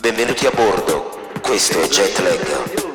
Benvenuti a bordo, questo è Jetlag.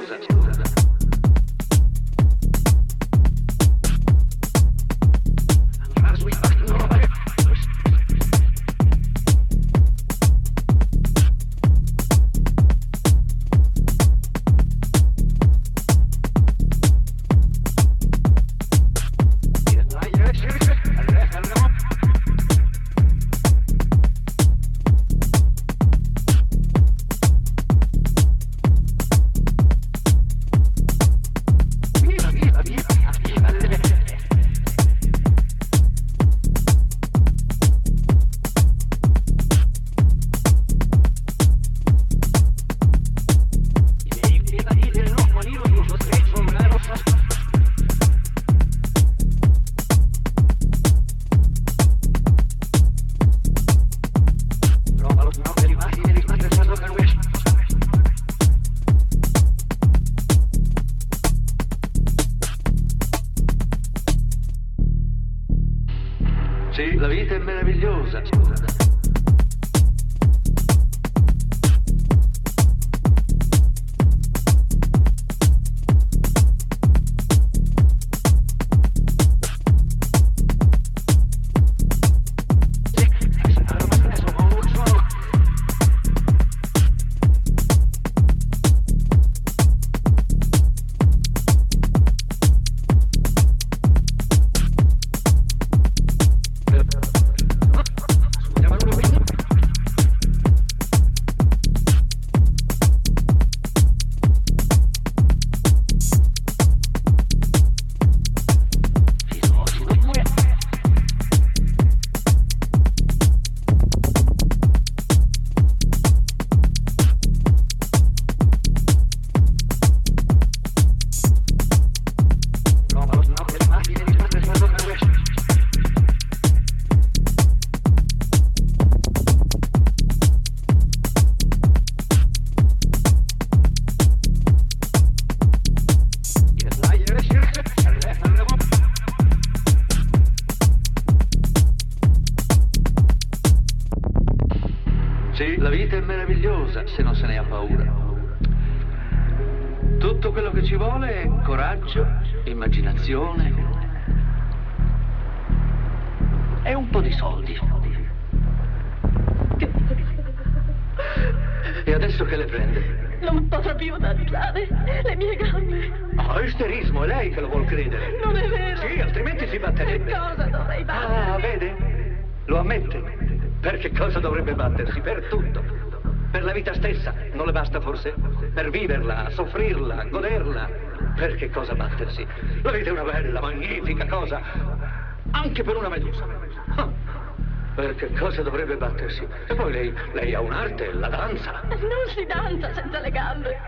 Battersi? E poi lei, lei ha un'arte, la danza. Non si danza senza le gambe.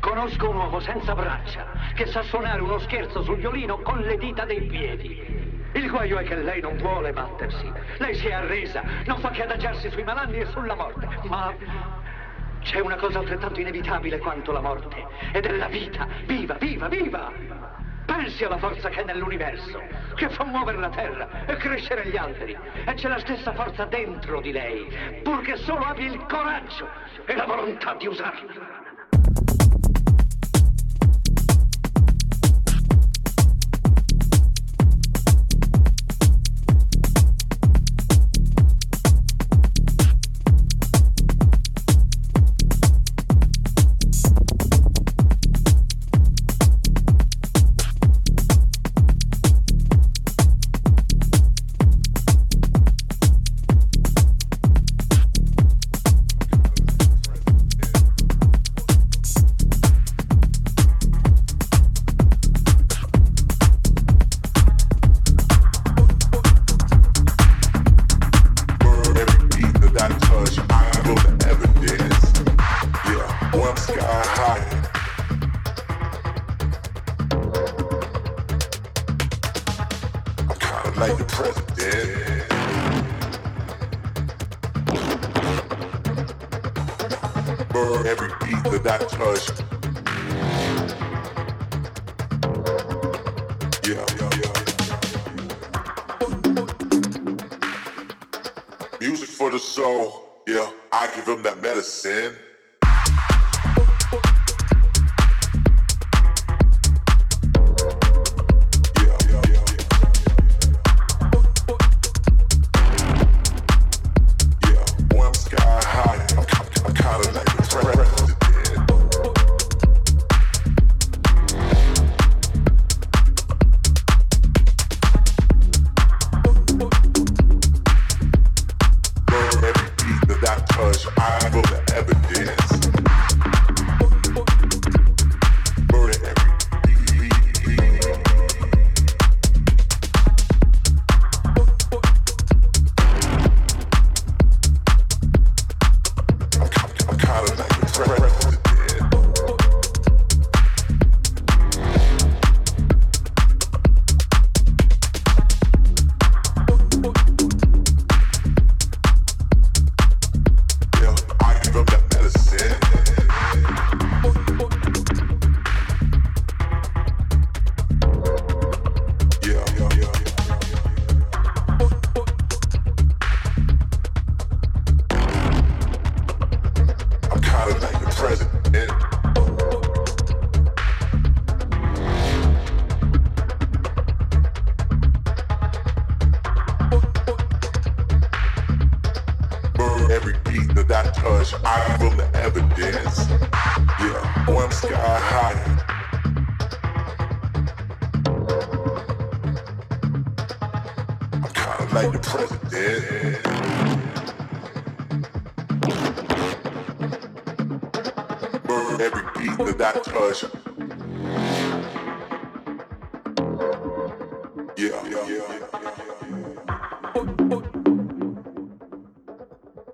Conosco un uomo senza braccia che sa suonare uno scherzo sul violino con le dita dei piedi. Il guaio è che lei non vuole battersi. Lei si è arresa, non fa che adagiarsi sui malanni e sulla morte. Ma c'è una cosa altrettanto inevitabile quanto la morte. Ed è la vita. Viva, viva, viva! Pensi alla forza che è nell'universo, che fa muovere la terra e crescere gli alberi. E c'è la stessa forza dentro di lei, purché solo abbia il coraggio e la volontà di usarla. every beat that that touch. Yeah, yeah, yeah.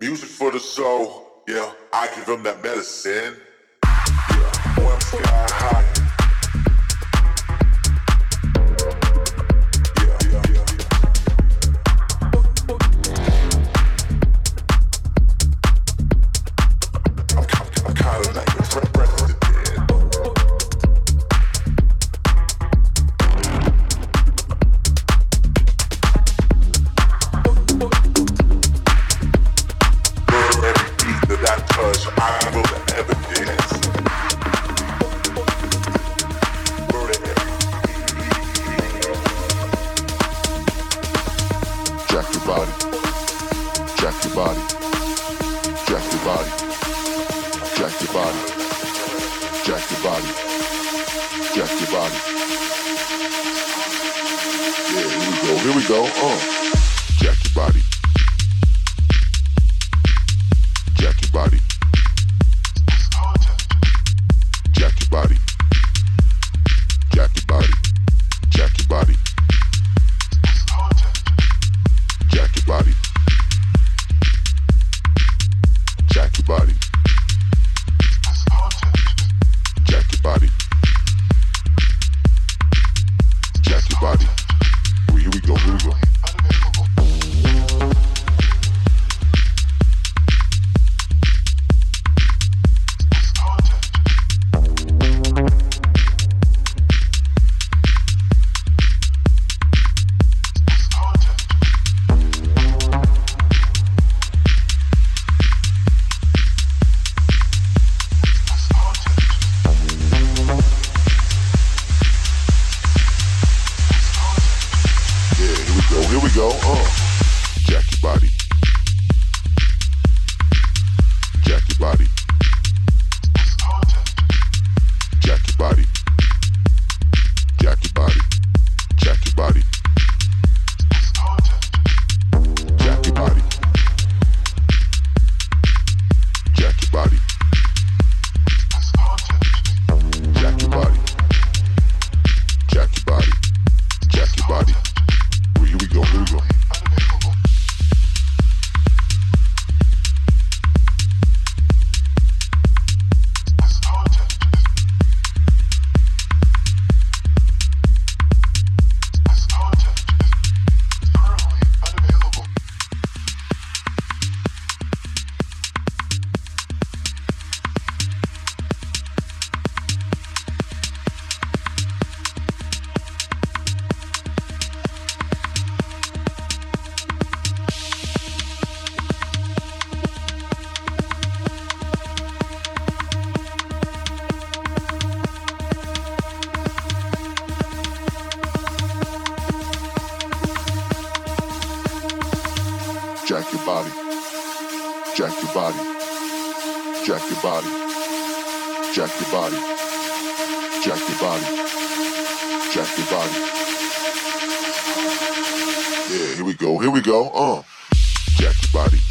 Music for the soul. Yeah, I give them that medicine. body, jack your body, jack your body, jack your body, jack your body, jack your body. Yeah, here we go, here we go, uh. Jack your body.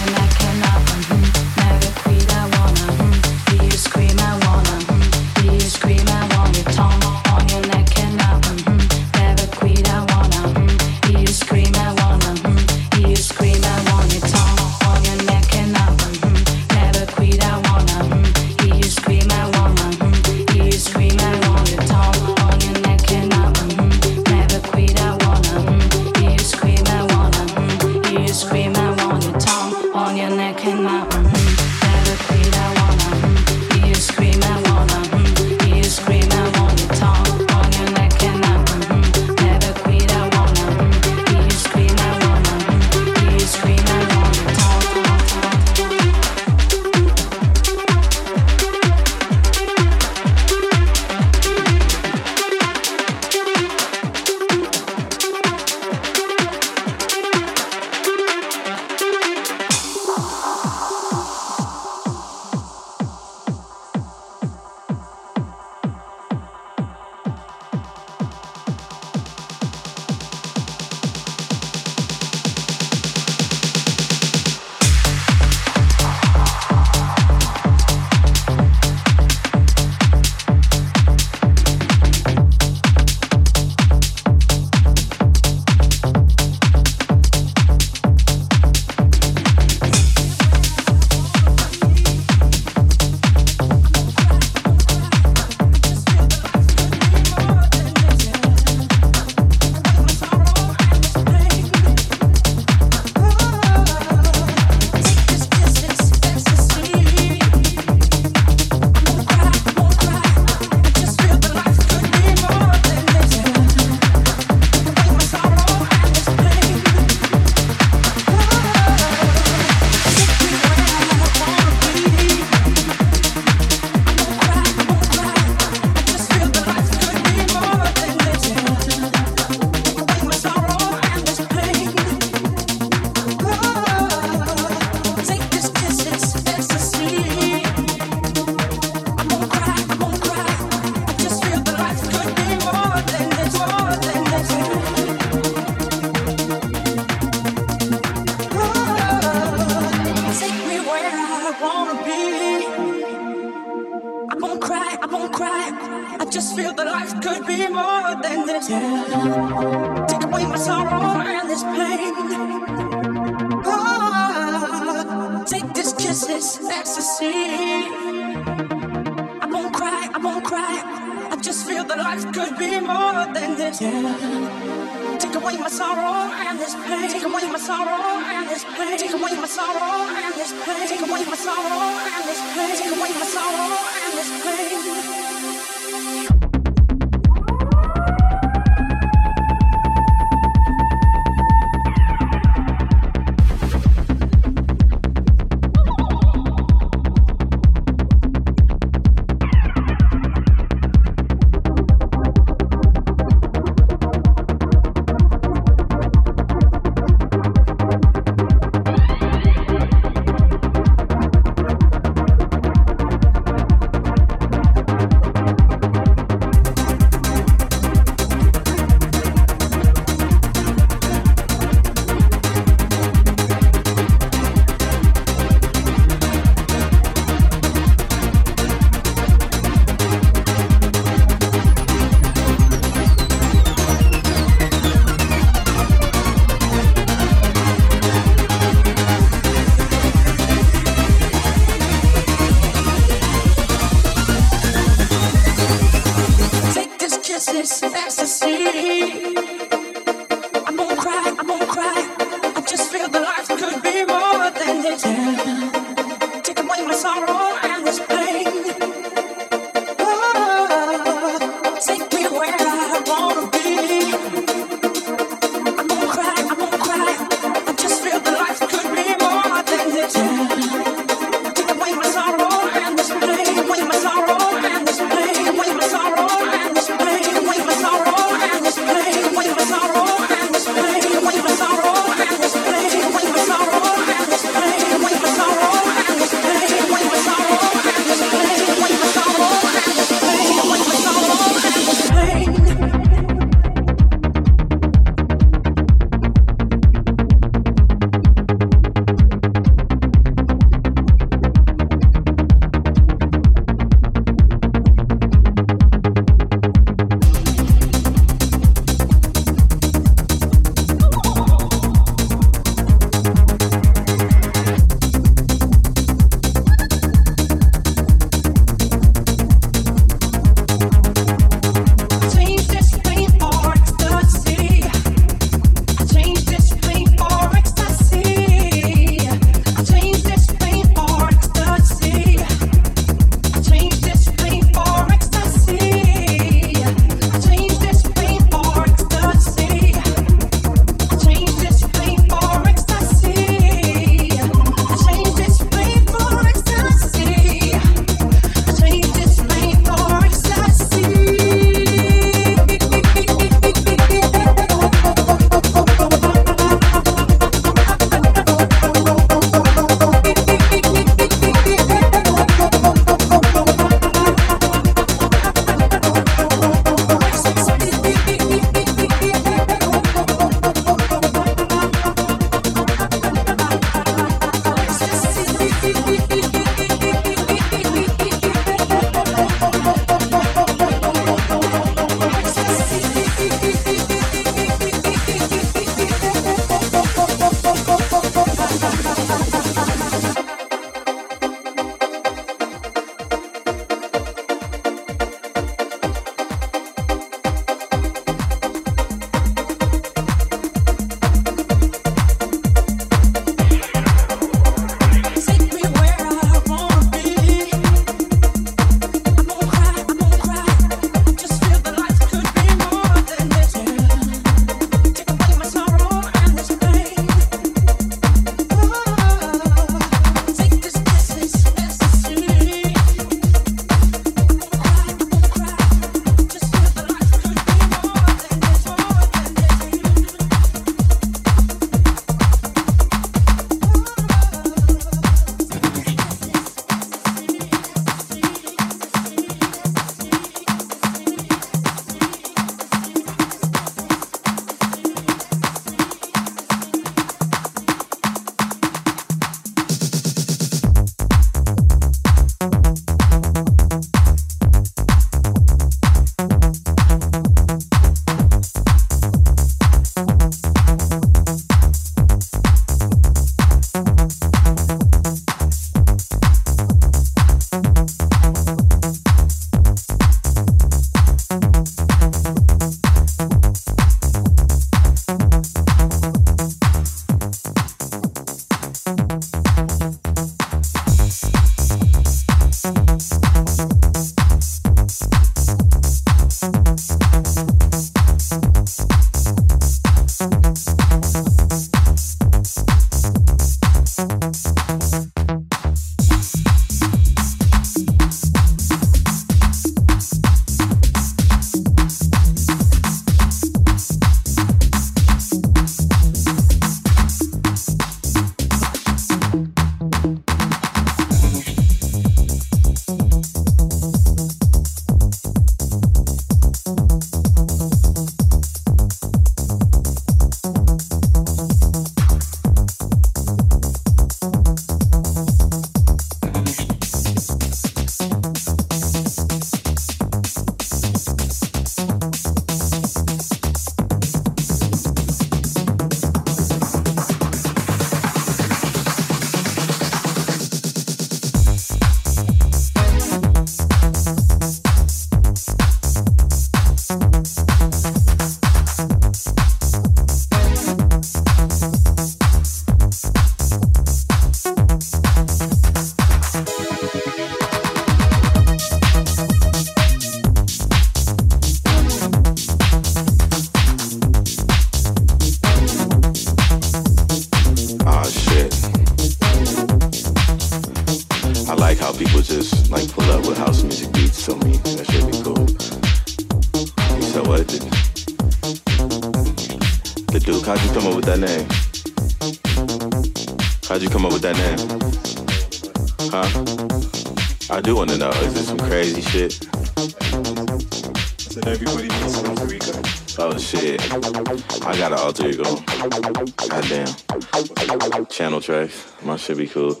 should be cool.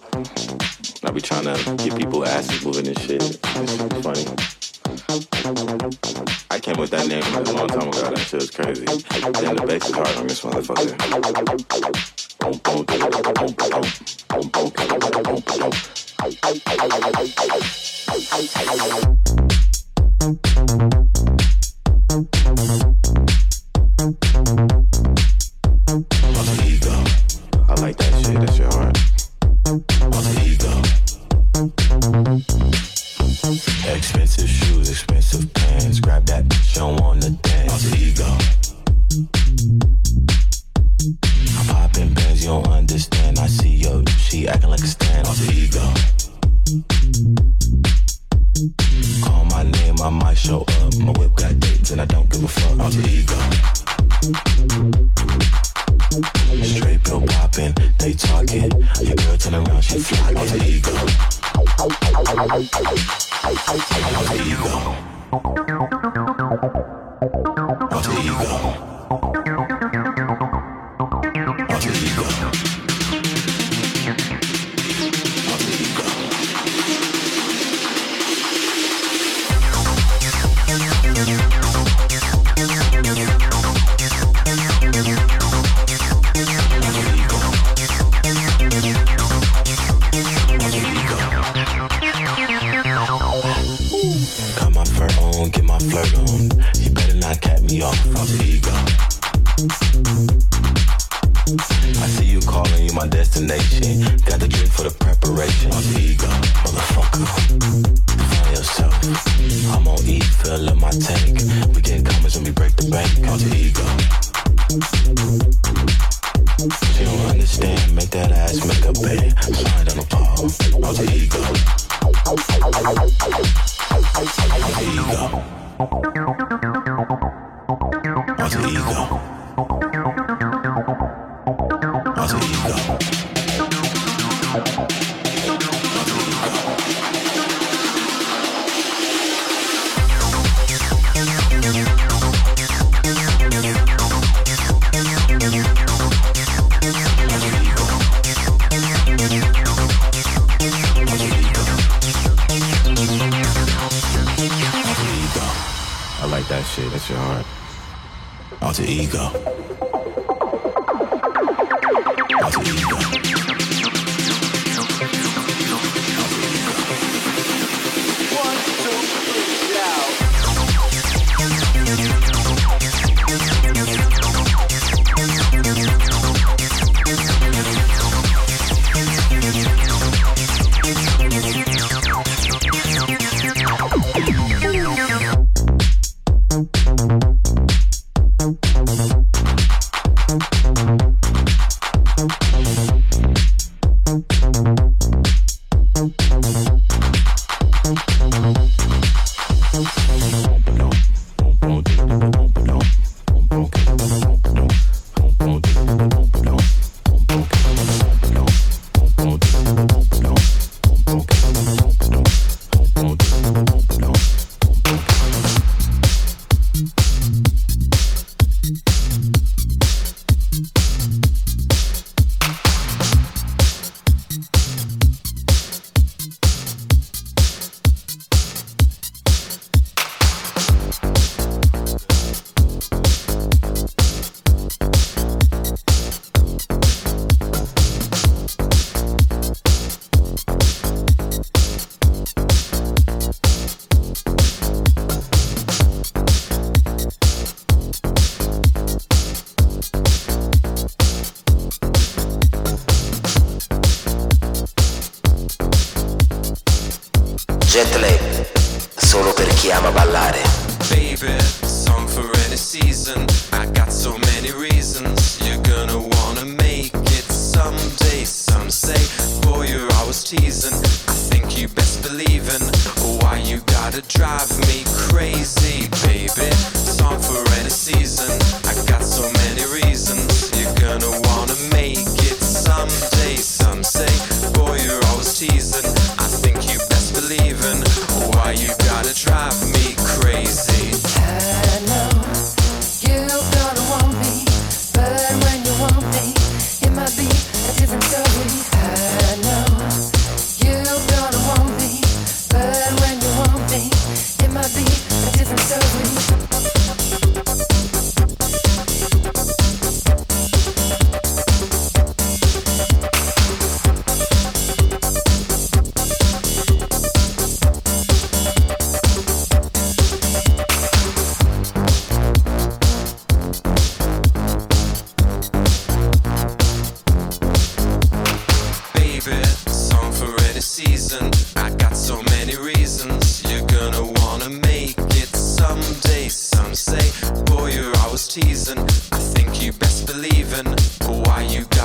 I be trying to get people asses moving and shit. It's funny. I came with that name a long time ago. That shit was crazy. Damn, the bass is hard on this motherfucker. Expensive shoes, expensive pants. Grab that bitch, don't wanna dance. Alter ego. I'm popping bands, you don't understand. I see yo, she acting like a stand. the ego. Call my name, I might show up. My whip got dates and I don't give a fuck. i Alter ego. Straight pill popping, they talking. Your girl turn around, she fly. Alter ego. はいはいはいはいはい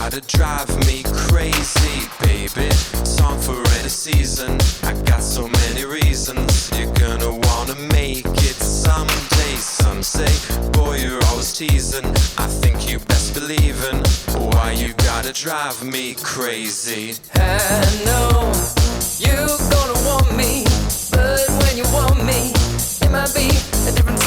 gotta drive me crazy, baby. Song for any season. I got so many reasons. You're gonna wanna make it someday. Some say, boy, you're always teasing. I think you best believe in why you gotta drive me crazy. I know you're gonna want me, but when you want me, it might be a different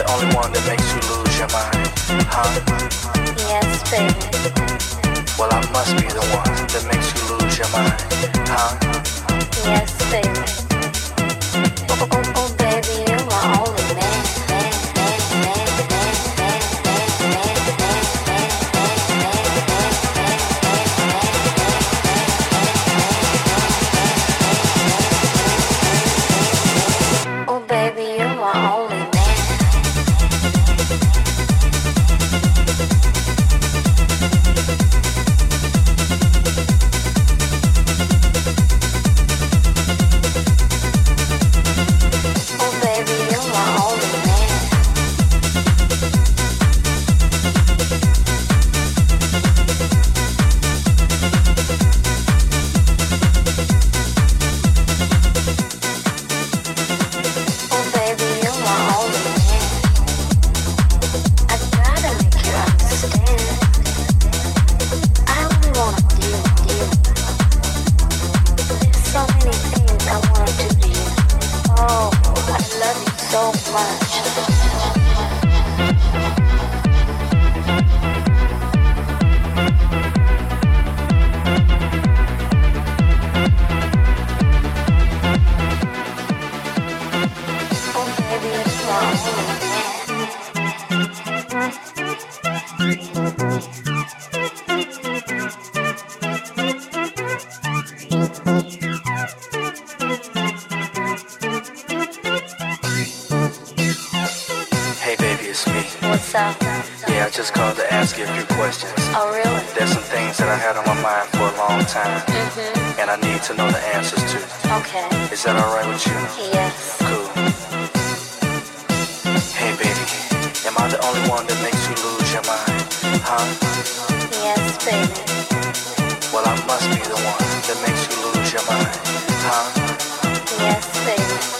the only one that makes you lose your mind? Huh? Yes, baby. Well, I must be the one that makes you lose your mind. Huh? Yes, baby. Oh, oh, oh, baby, you're my only Yeah, I just called to ask you a few questions. Oh, really? There's some things that I had on my mind for a long time. Mm-hmm. And I need to know the answers to. Okay. Is that alright with you? Yes. Cool. Hey baby, am I the only one that makes you lose your mind? Huh? Yes, baby. Well, I must be the one that makes you lose your mind. Huh? Yes, baby.